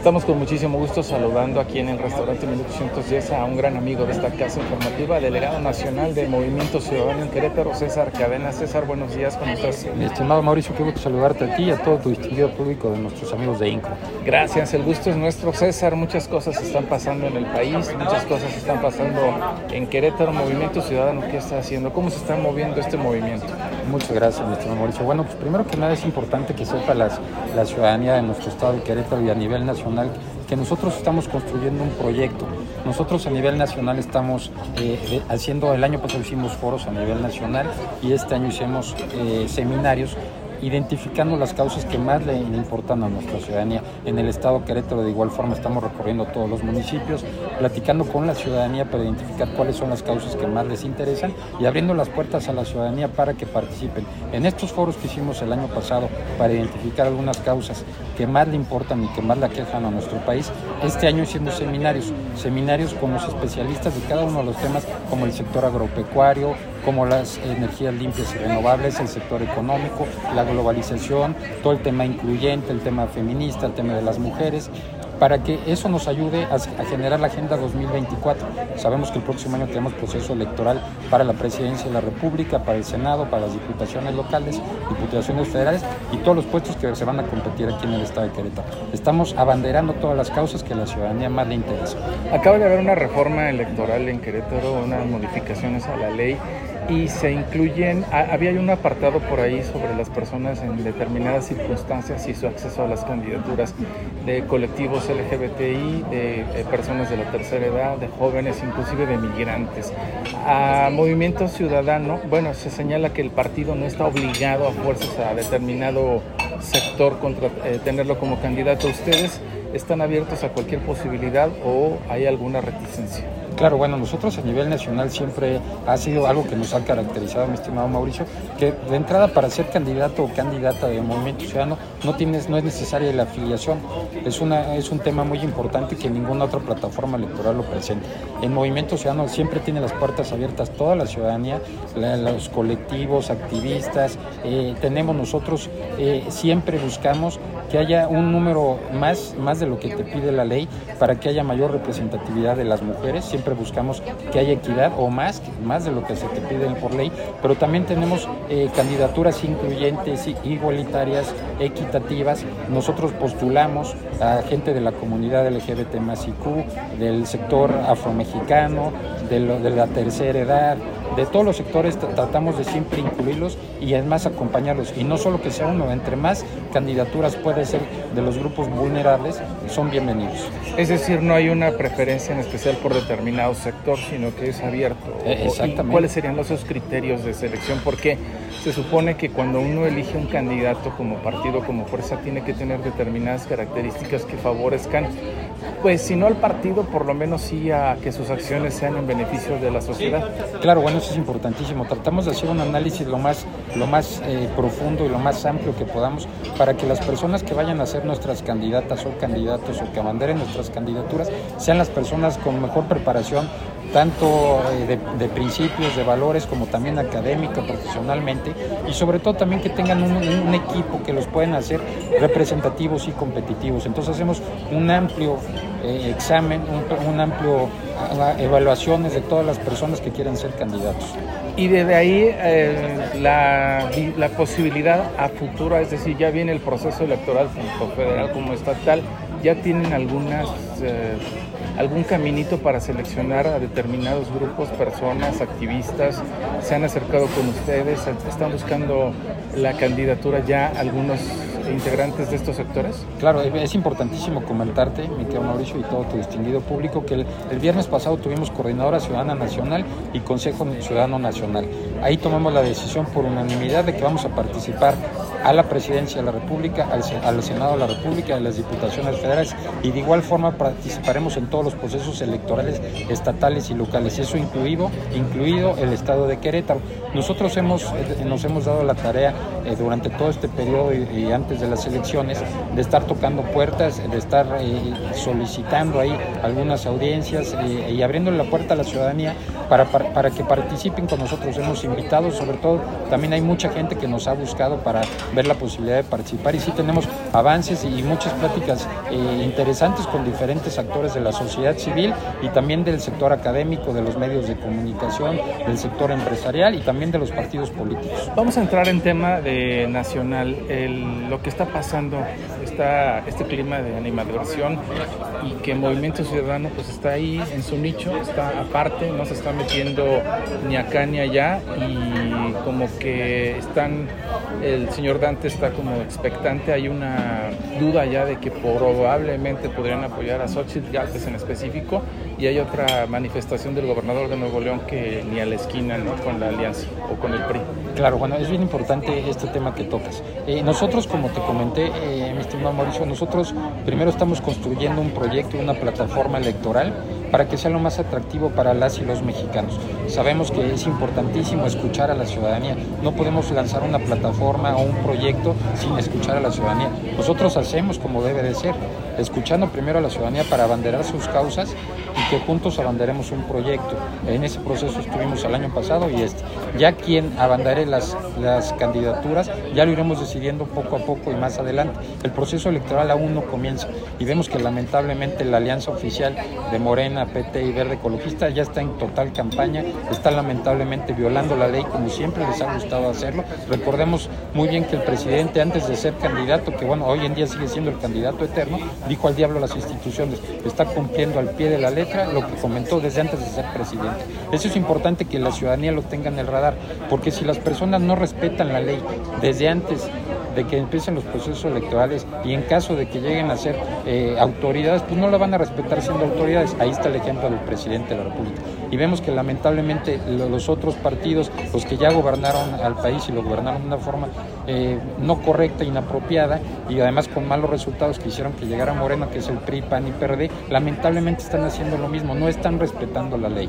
Estamos con muchísimo gusto saludando aquí en el restaurante 1810 a un gran amigo de esta casa informativa, delegado nacional del Movimiento Ciudadano en Querétaro, César Cadena. César, buenos días, ¿cómo estás? Mi estimado Mauricio, qué gusto saludarte a ti y a todo tu distinguido público de nuestros amigos de INCO. Gracias, el gusto es nuestro, César. Muchas cosas están pasando en el país, muchas cosas están pasando en Querétaro, Movimiento Ciudadano, ¿qué está haciendo? ¿Cómo se está moviendo este movimiento? Muchas gracias, mi estimado Mauricio. Bueno, pues primero que nada es importante que sepa las, la ciudadanía de nuestro estado de Querétaro y a nivel nacional que nosotros estamos construyendo un proyecto. Nosotros a nivel nacional estamos eh, haciendo, el año pasado hicimos foros a nivel nacional y este año hicimos eh, seminarios identificando las causas que más le importan a nuestra ciudadanía. En el estado Querétaro de igual forma estamos recorriendo todos los municipios, platicando con la ciudadanía para identificar cuáles son las causas que más les interesan y abriendo las puertas a la ciudadanía para que participen. En estos foros que hicimos el año pasado para identificar algunas causas que más le importan y que más le aquejan a nuestro país, este año hicimos seminarios, seminarios con los especialistas de cada uno de los temas como el sector agropecuario, como las energías limpias y renovables, el sector económico, la globalización, todo el tema incluyente, el tema feminista, el tema de las mujeres, para que eso nos ayude a, generar la Agenda 2024. Sabemos que el próximo año tenemos proceso electoral para la presidencia de la República, para el Senado, para las diputaciones locales, diputaciones federales y todos los puestos que se van a competir aquí en el estado de Querétaro. Estamos abanderando todas las causas que a la ciudadanía más le interesa. Acaba de haber una reforma electoral en Querétaro, unas modificaciones a la ley y se incluyen, había un apartado por ahí sobre las personas en determinadas circunstancias y su acceso a las candidaturas de colectivos LGBTI, de, eh, personas de la tercera edad, de jóvenes, inclusive de migrantes. A Movimiento Ciudadano, bueno, se señala que el partido no está obligado a fuerzas a determinado sector contra eh, tenerlo como candidato. ¿Ustedes están abiertos a cualquier posibilidad o hay alguna reticencia? Claro, bueno, nosotros a nivel nacional siempre ha sido algo que nos ha caracterizado, mi estimado Mauricio, que de entrada para ser candidato o candidata de Movimiento Ciudadano no tienes, no es necesaria la afiliación. Es una, es un tema muy importante que ninguna otra plataforma electoral lo presenta. En Movimiento Ciudadano siempre tiene las puertas abiertas toda la ciudadanía, los colectivos, activistas. Eh, tenemos nosotros eh, siempre buscamos que haya un número más, más de lo que te pide la ley para que haya mayor representatividad de las mujeres. Siempre buscamos que haya equidad o más, más de lo que se te pide por ley, pero también tenemos eh, candidaturas incluyentes, igualitarias, equitativas. Nosotros postulamos a gente de la comunidad LGBT más IQ, del sector afromexicano, de, de la tercera edad, de todos los sectores tratamos de siempre incluirlos y además acompañarlos. Y no solo que sea uno, entre más candidaturas puede ser de los grupos vulnerables, son bienvenidos. Es decir, no hay una preferencia en especial por determinado sector, sino que es abierto. Eh, exactamente. ¿Cuáles serían los criterios de selección? Porque se supone que cuando uno elige un candidato como partido, como fuerza, tiene que tener determinadas características que favorezcan, pues si no al partido, por lo menos sí a que sus acciones sean en beneficio de la sociedad. Claro, bueno, es importantísimo. Tratamos de hacer un análisis lo más, lo más eh, profundo y lo más amplio que podamos para que las personas que vayan a ser nuestras candidatas o candidatos o que abanderen nuestras candidaturas sean las personas con mejor preparación tanto eh, de, principios, de valores, como también académica, profesionalmente, y sobre todo también que tengan un, equipo que los pueden hacer representativos y competitivos. Entonces hacemos un amplio eh, examen, un, amplio evaluaciones de todas las personas que quieren ser candidatos. Y desde ahí eh, la, posibilidad a futuro, es decir, ya viene el proceso electoral tanto federal como estatal, ya tienen algunas algún caminito para seleccionar a determinados grupos, personas, activistas? ¿Se han acercado con ustedes? ¿Están buscando la candidatura ya algunos integrantes de estos sectores? Claro, es importantísimo comentarte, mi querido Mauricio, y todo tu distinguido público, que el, viernes pasado tuvimos Coordinadora Ciudadana Nacional y Consejo Ciudadano Nacional. Ahí tomamos la decisión por unanimidad de que vamos a participar a la Presidencia de la República, al, Senado de la República, a las Diputaciones Federales, y de igual forma participaremos en todos los procesos electorales estatales y locales, eso incluido, incluido el Estado de Querétaro. Nosotros hemos, eh, nos hemos dado la tarea eh, durante todo este periodo y antes de las elecciones, de estar tocando puertas, de estar eh, solicitando ahí algunas audiencias y abriéndole la puerta a la ciudadanía para, para, que participen con nosotros. Hemos invitado, sobre todo, también hay mucha gente que nos ha buscado para ver la posibilidad de participar y sí tenemos avances y muchas pláticas eh, interesantes con diferentes actores de la sociedad civil y también del sector académico, de los medios de comunicación, del sector empresarial y también de los partidos políticos. Vamos a entrar en tema de nacional, lo que está pasando, este clima de animadversión y que Movimiento Ciudadano pues está ahí en su nicho, está aparte, no se está metiendo ni acá ni allá y como que están, el señor Dante está como expectante, hay una duda ya de que probablemente podrían apoyar a Xochitl Galvez en específico y hay otra manifestación del gobernador de Nuevo León que ni a la esquina ¿no? con la alianza o con el PRI. Claro, bueno, es bien importante este tema que tocas. Eh, nosotros, como te comenté, eh, mi estimado Mauricio, nosotros primero estamos construyendo un proyecto, una plataforma electoral para que sea lo más atractivo para las y los mexicanos. Sabemos que es importantísimo escuchar a la ciudadanía. No podemos lanzar una plataforma o un proyecto sin escuchar a la ciudadanía. Nosotros hacemos como debe de ser, escuchando primero a la ciudadanía para abanderar sus causas y que juntos abanderemos un proyecto. En ese proceso estuvimos el año pasado y este. Ya quien abandere las, las candidaturas, ya lo iremos decidiendo poco a poco y más adelante. El proceso electoral aún no comienza y vemos que lamentablemente la alianza oficial de Morena, PT y Verde Ecologista ya está en total campaña, está lamentablemente violando la ley como siempre les ha gustado hacerlo. Recordemos muy bien que el presidente antes de ser candidato, que bueno, hoy en día sigue siendo el candidato eterno, dijo al diablo las instituciones, está cumpliendo al pie de la letra lo que comentó desde antes de ser presidente. Eso es importante que la ciudadanía lo tenga en el radar, porque si las personas no respetan la ley desde antes de que empiecen los procesos electorales y en caso de que lleguen a ser eh, autoridades, pues no la van a respetar siendo autoridades. Ahí está el ejemplo del presidente de la República. Y vemos que lamentablemente los otros partidos, los que ya gobernaron al país y lo gobernaron de una forma eh, no correcta, inapropiada y además con malos resultados que hicieron que llegara Moreno, que es el PRI, PAN y PRD, lamentablemente están haciendo lo mismo, no están respetando la ley.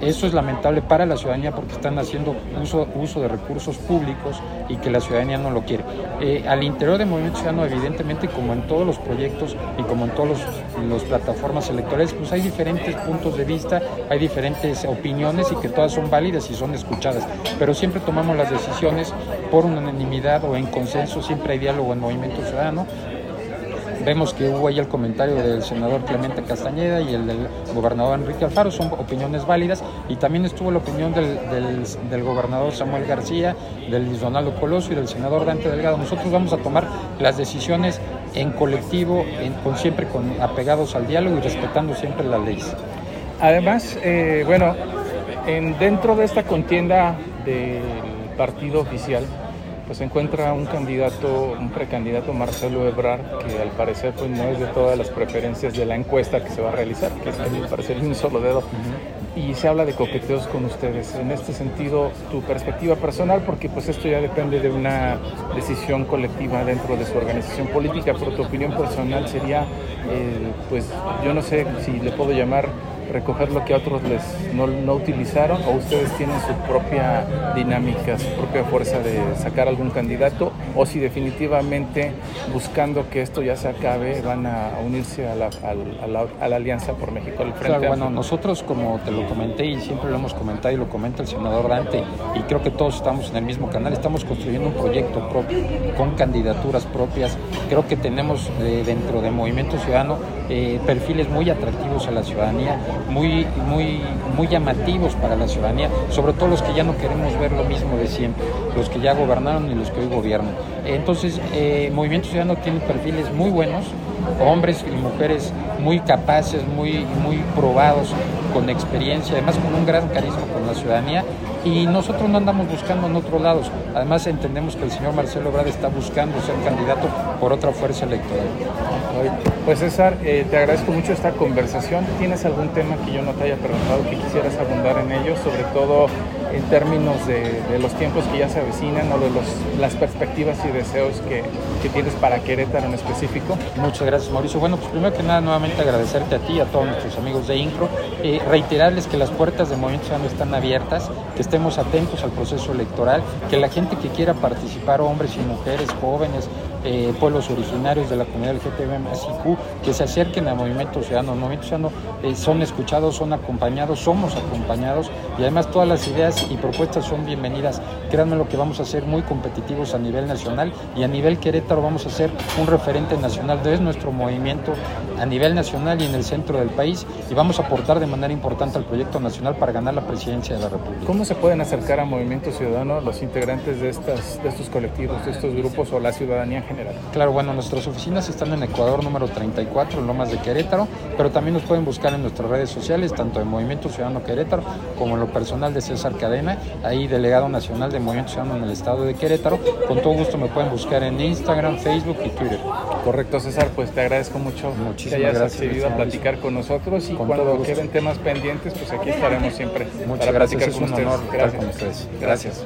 Eso es lamentable para la ciudadanía porque están haciendo uso, uso de recursos públicos y que la ciudadanía no lo quiere. Eh, al interior del Movimiento Ciudadano, evidentemente, como en todos los proyectos y como en todas las plataformas electorales, pues hay diferentes puntos de vista, hay diferentes opiniones y que todas son válidas y son escuchadas. Pero siempre tomamos las decisiones por unanimidad en consenso, siempre hay diálogo en Movimiento Ciudadano Vemos que hubo ahí el comentario del senador Clemente Castañeda y el del gobernador Enrique Alfaro, son opiniones válidas, y también estuvo la opinión del, del, gobernador Samuel García, del Donaldo Coloso y del senador Dante Delgado. Nosotros vamos a tomar las decisiones en colectivo, con, siempre con, apegados al diálogo y respetando siempre las leyes. Además, eh, bueno, en, dentro de esta contienda del partido oficial, pues se encuentra un candidato, un precandidato Marcelo Ebrard, que al parecer pues no es de todas las preferencias de la encuesta que se va a realizar, que es al parecer un solo dedo. Y se habla de coqueteos con ustedes. En este sentido, tu perspectiva personal, porque pues esto ya depende de una decisión colectiva dentro de su organización política, pero tu opinión personal sería, eh, pues yo no sé si le puedo llamar recoger lo que otros les no, no, utilizaron o ustedes tienen su propia dinámica, su propia fuerza de sacar algún candidato o si definitivamente buscando que esto ya se acabe van a, unirse a la, a, la, a la, Alianza por México al frente. bueno, nosotros como te lo comenté y siempre lo hemos comentado y lo comenta el senador Dante y creo que todos estamos en el mismo canal, estamos construyendo un proyecto propio con candidaturas propias. Creo que tenemos eh, dentro de Movimiento Ciudadano eh, perfiles muy atractivos a la ciudadanía muy, muy, muy llamativos para la ciudadanía, sobre todo los que ya no queremos ver lo mismo de siempre, los que ya gobernaron y los que hoy gobiernan. Entonces, eh, Movimiento Ciudadano tiene perfiles muy buenos, hombres y mujeres muy capaces, muy, muy probados, con experiencia, además con un gran carisma con la ciudadanía y nosotros no andamos buscando en otros lados. Además entendemos que el señor Marcelo Ebrard está buscando ser candidato por otra fuerza electoral. Pues César, eh, te agradezco mucho esta conversación. ¿Tienes algún tema que yo no te haya preguntado que quisieras abundar en ello? Sobre todo en términos de, los tiempos que ya se avecinan o de los, las perspectivas y deseos que, tienes para Querétaro en específico. Muchas gracias Mauricio. Bueno, pues primero que nada nuevamente agradecerte a ti y a todos nuestros amigos de INCRO. Eh, reiterarles que las puertas de Movimiento Ciudadano están abiertas, que estemos atentos al proceso electoral, que la gente que quiera participar, hombres y mujeres, jóvenes, eh, pueblos originarios de la comunidad LGTB que se acerquen al Movimiento Ciudadano. El Movimiento Ciudadano eh, son escuchados, son acompañados, somos acompañados y además todas las ideas y propuestas son bienvenidas. Créanme lo que vamos a ser muy competitivos a nivel nacional y a nivel Querétaro vamos a ser un referente nacional de nuestro movimiento a nivel nacional y en el centro del país y vamos a aportar de manera importante al proyecto nacional para ganar la presidencia de la República. ¿Cómo se pueden acercar a Movimiento Ciudadano los integrantes de, estas, de estos colectivos, de estos grupos o la ciudadanía general? Claro, bueno, nuestras oficinas están en Ecuador número 34, en Lomas de Querétaro, pero también nos pueden buscar en nuestras redes sociales, tanto de Movimiento Ciudadano Querétaro como en lo personal de César Cadena, ahí delegado nacional de Movimiento Ciudadano en el estado de Querétaro. Con todo gusto me pueden buscar en Instagram, Facebook y Twitter. Correcto, César, pues te agradezco mucho Muchísimas que hayas gracias, accedido a platicar con nosotros y Con cuando queden temas pendientes, pues aquí estaremos siempre Muchas para gracias, platicar es con un ustedes. honor estar Gracias. con ustedes. Gracias.